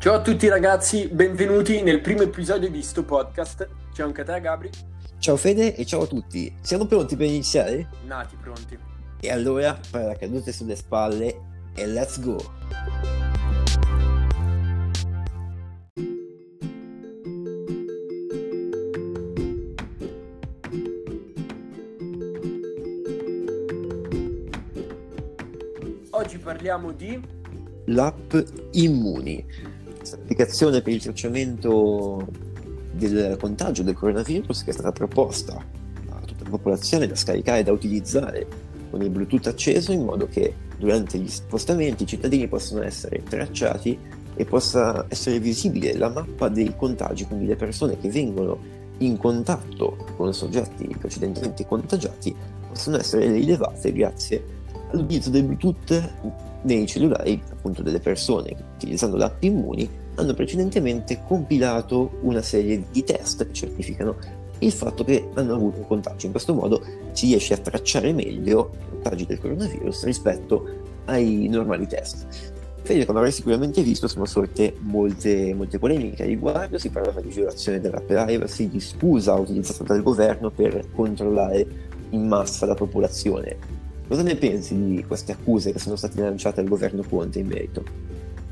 Ciao a tutti ragazzi, benvenuti nel primo episodio di sto podcast. Ciao anche a te Gabri. Ciao Fede e ciao a tutti. Siamo pronti per iniziare? Nati pronti. E allora, paracadute sulle spalle e let's go! Oggi parliamo di L'app Immuni, applicazione per il tracciamento del contagio del coronavirus che è stata proposta a tutta la popolazione da scaricare e da utilizzare con il Bluetooth acceso in modo che durante gli spostamenti i cittadini possano essere tracciati e possa essere visibile la mappa dei contagi, quindi le persone che vengono in contatto con soggetti precedentemente contagiati possono essere rilevate grazie all'utilizzo del Bluetooth nei cellulari appunto delle persone che utilizzando l'app Immuni hanno precedentemente compilato una serie di test che certificano il fatto che hanno avuto un contagio. In questo modo si riesce a tracciare meglio i contagi del coronavirus rispetto ai normali test. Fede, come avrai sicuramente visto, sono sorte molte, molte polemiche a riguardo, si parlava di violazione della privacy, di scusa utilizzata dal governo per controllare in massa la popolazione. Cosa ne pensi di queste accuse che sono state lanciate al governo Conte in merito?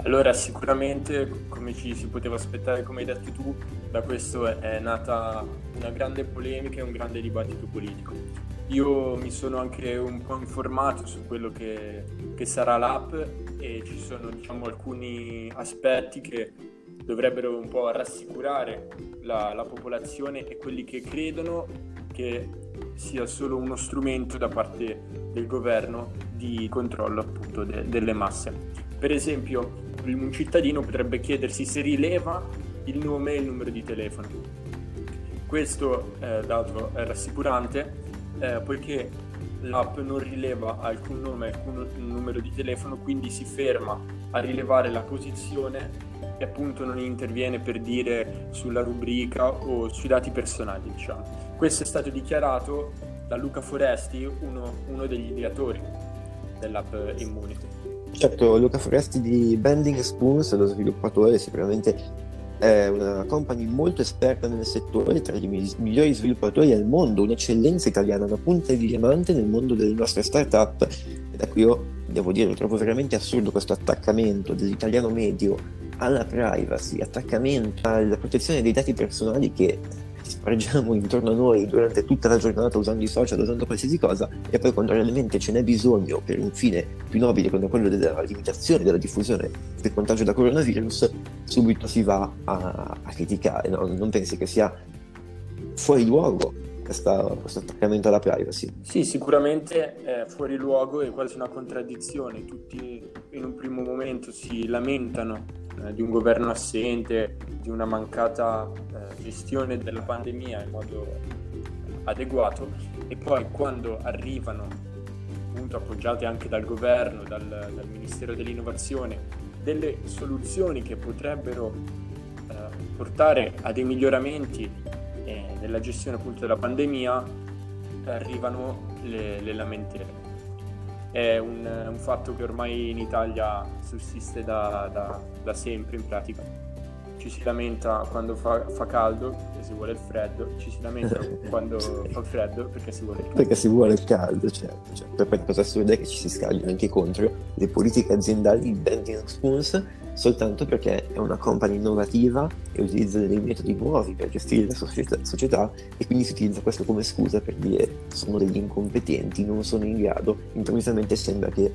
Allora, sicuramente, come ci si poteva aspettare, come hai detto tu, da questo è nata una grande polemica e un grande dibattito politico. Io mi sono anche un po' informato su quello che, che sarà l'app e ci sono diciamo, alcuni aspetti che dovrebbero un po' rassicurare la, la popolazione e quelli che credono che sia solo uno strumento da parte del governo di controllo appunto de- delle masse. Per esempio, un cittadino potrebbe chiedersi se rileva il nome e il numero di telefono. Questo eh, dato è rassicurante eh, poiché l'app non rileva alcun nome, alcun numero di telefono, quindi si ferma a rilevare la posizione e appunto non interviene per dire sulla rubrica o sui dati personali, diciamo. Questo è stato dichiarato da Luca Foresti, uno, uno degli ideatori dell'app Immuni. Certo, Luca Foresti di Bending Spoons, lo sviluppatore, sicuramente è una company molto esperta nel settore, tra i migliori sviluppatori al mondo, un'eccellenza italiana, una punta di diamante nel mondo delle nostre start-up. E da qui io devo dire, trovo veramente assurdo questo attaccamento dell'italiano medio alla privacy, attaccamento alla protezione dei dati personali che spargiamo intorno a noi durante tutta la giornata usando i social, usando qualsiasi cosa, e poi quando realmente ce n'è bisogno per un fine più nobile come quello della limitazione della diffusione del contagio da coronavirus, subito si va a, a criticare. No? Non pensi che sia fuori luogo questa, questo attaccamento alla privacy? Sì, sicuramente è fuori luogo e quasi una contraddizione. Tutti in un primo momento si lamentano eh, di un governo assente, di una mancata eh, gestione della pandemia in modo adeguato e poi quando arrivano, appunto appoggiate anche dal governo, dal, dal Ministero dell'Innovazione, delle soluzioni che potrebbero eh, portare a dei miglioramenti eh, nella gestione appunto della pandemia, arrivano le, le lamentele è un, un, fatto che ormai in Italia sussiste da, da, da sempre in pratica. Ci si lamenta quando fa, fa, caldo perché si vuole il freddo, ci si lamenta quando fa freddo perché si vuole il caldo. Perché si vuole il caldo, certo. certo. Poi cosa assurda è che ci si scagliano anche contro le politiche aziendali di Bending Spoons soltanto perché è una company innovativa e utilizza dei metodi nuovi per gestire la società, società, e quindi si utilizza questo come scusa per dire sono degli incompetenti, non sono in grado, improvvisamente sembra che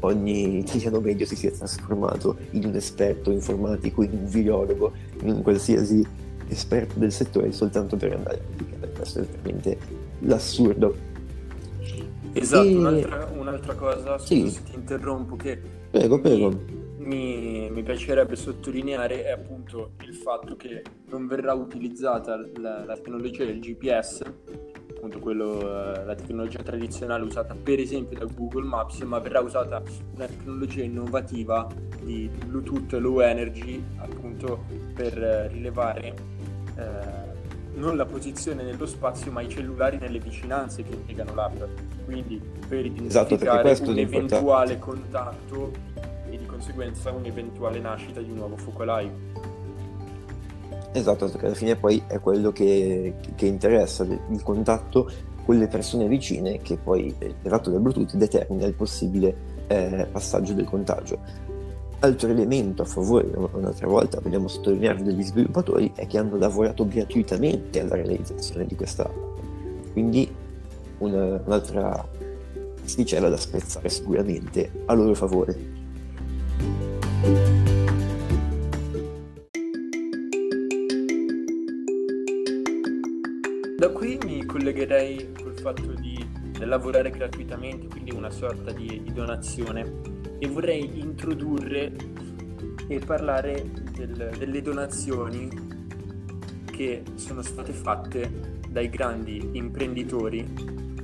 ogni italiano medio si sia trasformato in un esperto informatico, in un virologo, in un qualsiasi esperto del settore soltanto per andare a criticare. Questo è veramente l'assurdo. Esatto, e... un'altra, un'altra, cosa, sì. se ti interrompo, che prego, prego mi, mi, piacerebbe sottolineare è appunto il fatto che non verrà utilizzata la, la tecnologia del GPS, appunto quello, eh, la tecnologia tradizionale usata per esempio da Google Maps, ma verrà usata una tecnologia innovativa di Bluetooth Low Energy appunto per rilevare eh, non la posizione nello spazio ma i cellulari nelle vicinanze che impiegano l'app quindi per identificare esatto, un eventuale contatto e di conseguenza un'eventuale nascita di un nuovo focolaio. Esatto, perché alla fine poi è quello che, che interessa, il contatto con le persone vicine che poi, esatto dal Bluetooth, determina il possibile eh, passaggio del contagio. Altro elemento a favore, un'altra volta vogliamo sottolineare degli sviluppatori, è che hanno lavorato gratuitamente alla realizzazione di questa app. Quindi una, un'altra asticella da spezzare sicuramente a loro favore. Fatto di lavorare gratuitamente, quindi una sorta di, di donazione, e vorrei introdurre e parlare del, delle donazioni che sono state fatte dai grandi imprenditori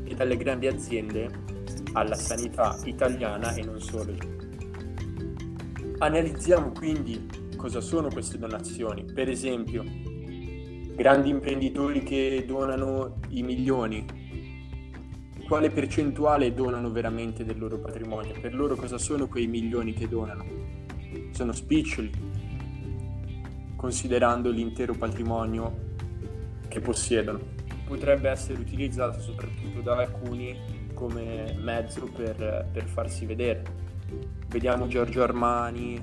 e dalle grandi aziende alla sanità italiana e non solo. Analizziamo quindi cosa sono queste donazioni. Per esempio, grandi imprenditori che donano i milioni, quale percentuale donano veramente del loro patrimonio? Per loro cosa sono quei milioni che donano? Sono spiccioli, considerando l'intero patrimonio che possiedono. Potrebbe essere utilizzato soprattutto da alcuni come mezzo per, per farsi vedere. Vediamo Giorgio Armani,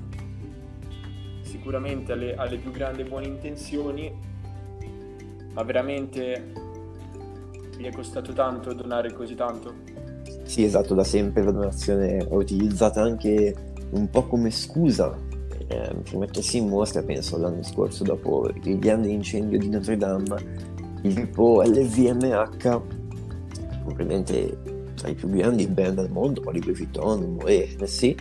sicuramente alle, alle più grandi buone intenzioni ma veramente gli è costato tanto donare così tanto? Sì, esatto, da sempre la donazione è utilizzata anche un po' come scusa eh, per mettersi in mostra, penso l'anno scorso dopo il grande incendio di Notre Dame, il gruppo LVMH, probabilmente tra i più grandi brand al mondo, Louis Vuitton, Moët, Messi,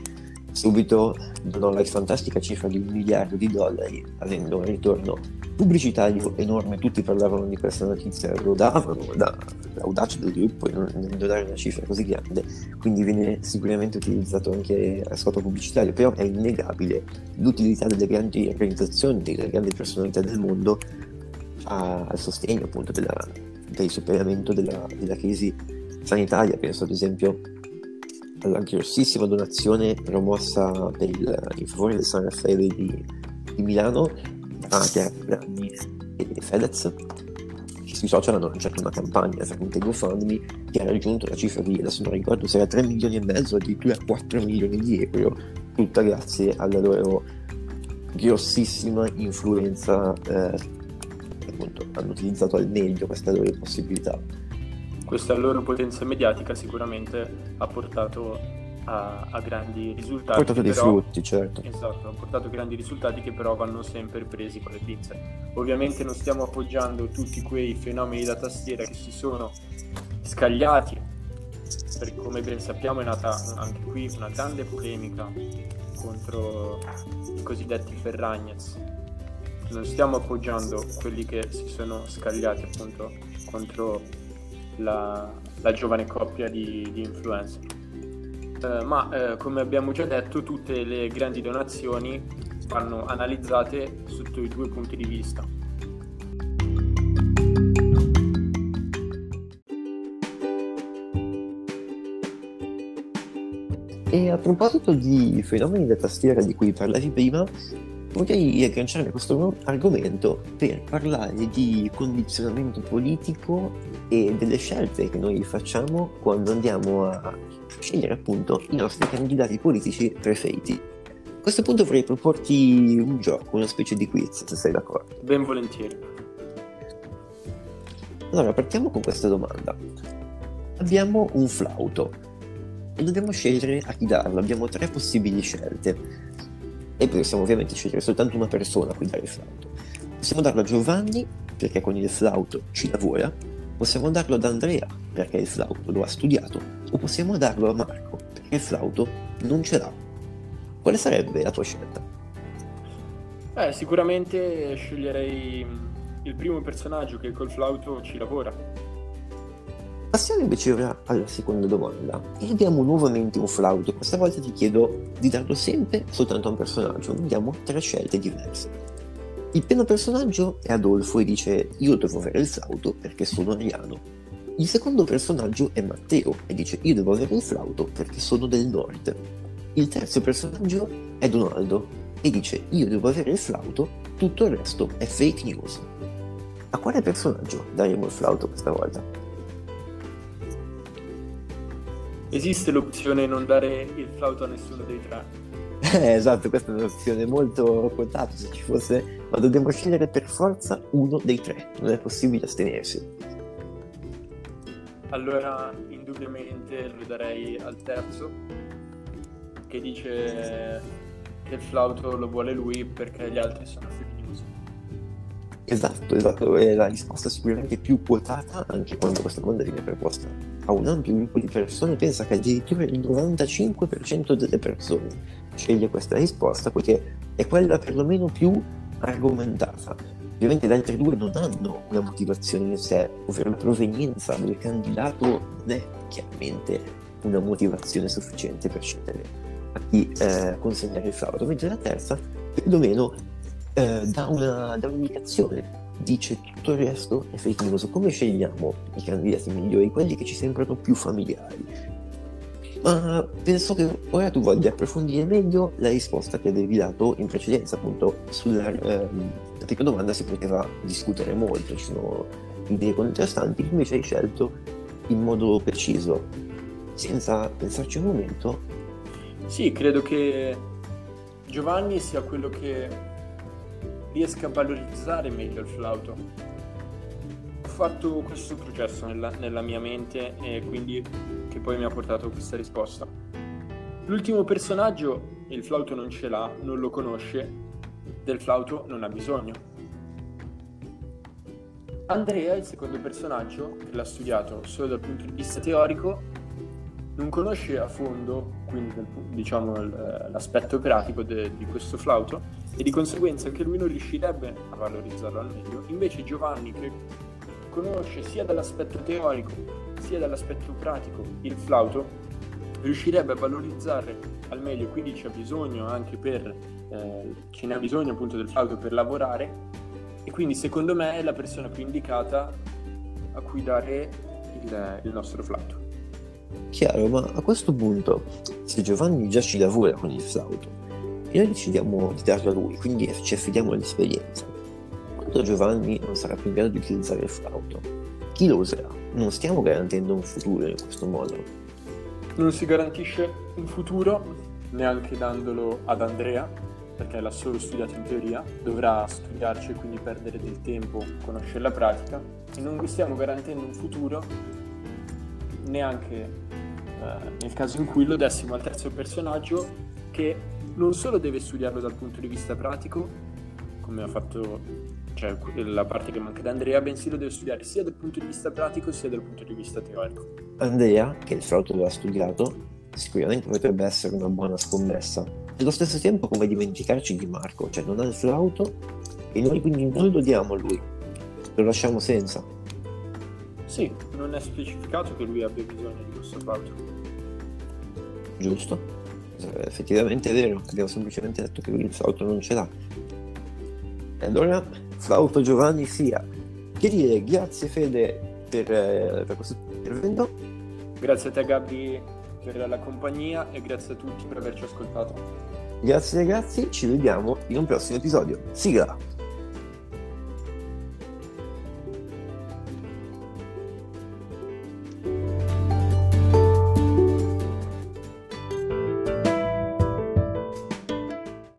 subito donò la fantastica cifra di un miliardo di dollari, avendo un ritorno pubblicitario enorme, tutti parlavano di questa notizia, lodavano da, l'audacia del gruppo nel donare una cifra così grande, quindi viene sicuramente utilizzato anche a scopo pubblicitario, però è innegabile l'utilità delle grandi organizzazioni, delle grandi personalità del mondo al sostegno appunto della, del superamento della, della crisi sanitaria, penso ad esempio alla grossissima donazione promossa il, in favore del San Raffaele di, di Milano Chiara Grandi e Fedez. Sui social hanno lanciato una campagna tramite GoFundMe che ha raggiunto la cifra di, adesso non ricordo se era 3 milioni e mezzo addirittura 4 milioni di euro tutta grazie alla loro grossissima influenza eh, appunto hanno utilizzato al meglio questa loro possibilità questa loro potenza mediatica sicuramente ha portato a, a grandi risultati. Ha portato dei però, frutti, certo. Esatto, ha portato grandi risultati che però vanno sempre presi con le pinze. Ovviamente non stiamo appoggiando tutti quei fenomeni da tastiera che si sono scagliati, perché come ben sappiamo è nata anche qui una grande polemica contro i cosiddetti Ferragnez. Non stiamo appoggiando quelli che si sono scagliati appunto contro la, la giovane coppia di, di influencer. Eh, ma eh, come abbiamo già detto, tutte le grandi donazioni vanno analizzate sotto i due punti di vista. E a proposito di fenomeni da tastiera di cui parlavi prima, vorrei agganciare questo argomento per parlare di condizionamento politico e delle scelte che noi facciamo quando andiamo a scegliere appunto i nostri candidati politici preferiti. A questo punto vorrei proporti un gioco, una specie di quiz, se sei d'accordo. Ben volentieri. Allora, partiamo con questa domanda. Abbiamo un flauto e dobbiamo scegliere a chi darlo. Abbiamo tre possibili scelte e possiamo ovviamente scegliere soltanto una persona a cui dare il flauto. Possiamo darlo a Giovanni perché con il flauto ci lavora, possiamo darlo ad Andrea perché il flauto lo ha studiato, o possiamo darlo a Marco perché il flauto non ce l'ha. Quale sarebbe la tua scelta? Eh, sicuramente sceglierei il primo personaggio che col flauto ci lavora Passiamo invece ora alla seconda domanda e abbiamo nuovamente un flauto. Questa volta ti chiedo di darlo sempre soltanto a un personaggio, abbiamo tre scelte diverse. Il primo personaggio è Adolfo e dice io devo avere il flauto perché sono ariano. Il secondo personaggio è Matteo e dice io devo avere il flauto perché sono del nord. Il terzo personaggio è Donaldo e dice io devo avere il flauto, tutto il resto è fake news. A quale personaggio daremo il flauto questa volta? Esiste l'opzione non dare il flauto a nessuno dei tre? Eh, esatto, questa è un'opzione molto quotata se ci fosse, ma dobbiamo scegliere per forza uno dei tre, non è possibile astenersi. Allora, indubbiamente lo darei al terzo, che dice che il flauto lo vuole lui perché gli altri sono news. Esatto, esatto, è la risposta sicuramente più quotata anche quando questa domanda viene proposta a un ampio gruppo di persone, pensa che addirittura il 95% delle persone sceglie questa risposta perché è quella perlomeno più argomentata. Ovviamente gli altri due non hanno una motivazione in sé, ovvero la provenienza del candidato non è chiaramente una motivazione sufficiente per scegliere a chi eh, consegnare il flauto, mentre la terza perlomeno eh, dà, una, dà un'indicazione dice tutto il resto è fake news. Come scegliamo i candidati migliori, quelli che ci sembrano più familiari? ma penso che ora tu voglia approfondire meglio la risposta che avevi dato in precedenza, appunto sulla ehm, prima domanda si poteva discutere molto, ci sono idee contrastanti, invece hai scelto in modo preciso, senza pensarci un momento. Sì, credo che Giovanni sia quello che riesca a valorizzare meglio il flauto fatto questo processo nella, nella mia mente e quindi che poi mi ha portato questa risposta. L'ultimo personaggio, il flauto non ce l'ha, non lo conosce, del flauto non ha bisogno. Andrea, il secondo personaggio, che l'ha studiato solo dal punto di vista teorico, non conosce a fondo quindi diciamo, l'aspetto pratico de, di questo flauto e di conseguenza anche lui non riuscirebbe a valorizzarlo al meglio. Invece Giovanni, che conosce sia dall'aspetto teorico sia dall'aspetto pratico il flauto, riuscirebbe a valorizzare al meglio, quindi c'è bisogno anche per, eh, ce ha bisogno appunto del flauto per lavorare e quindi secondo me è la persona più indicata a cui dare il, il nostro flauto. Chiaro, ma a questo punto, se Giovanni già ci lavora con il flauto e noi decidiamo di darlo a lui, quindi ci affidiamo all'esperienza, quando Giovanni non sarà più in grado di utilizzare il flauto, chi lo userà? Non stiamo garantendo un futuro in questo modo. Non si garantisce un futuro neanche dandolo ad Andrea, perché l'ha solo studiato in teoria, dovrà studiarci e quindi perdere del tempo, conoscere la pratica, e non gli stiamo garantendo un futuro neanche eh, nel caso in cui lo dessimo al terzo personaggio che non solo deve studiarlo dal punto di vista pratico, come ha fatto cioè la parte che manca da Andrea, bensì lo deve studiare sia dal punto di vista pratico sia dal punto di vista teorico. Andrea, che il flauto l'ha studiato, sicuramente potrebbe essere una buona scommessa. Allo stesso tempo, come dimenticarci di Marco, cioè non ha il flauto e noi quindi non lo diamo a lui, lo lasciamo senza. Sì, non è specificato che lui abbia bisogno di questo flauto. Giusto, effettivamente è vero, abbiamo semplicemente detto che lui il flauto non ce l'ha. E allora Flauto Giovanni sia. Che dire, grazie Fede per, eh, per questo intervento. Grazie a te Gabri per la compagnia e grazie a tutti per averci ascoltato. Grazie ragazzi, ci vediamo in un prossimo episodio. Sigla!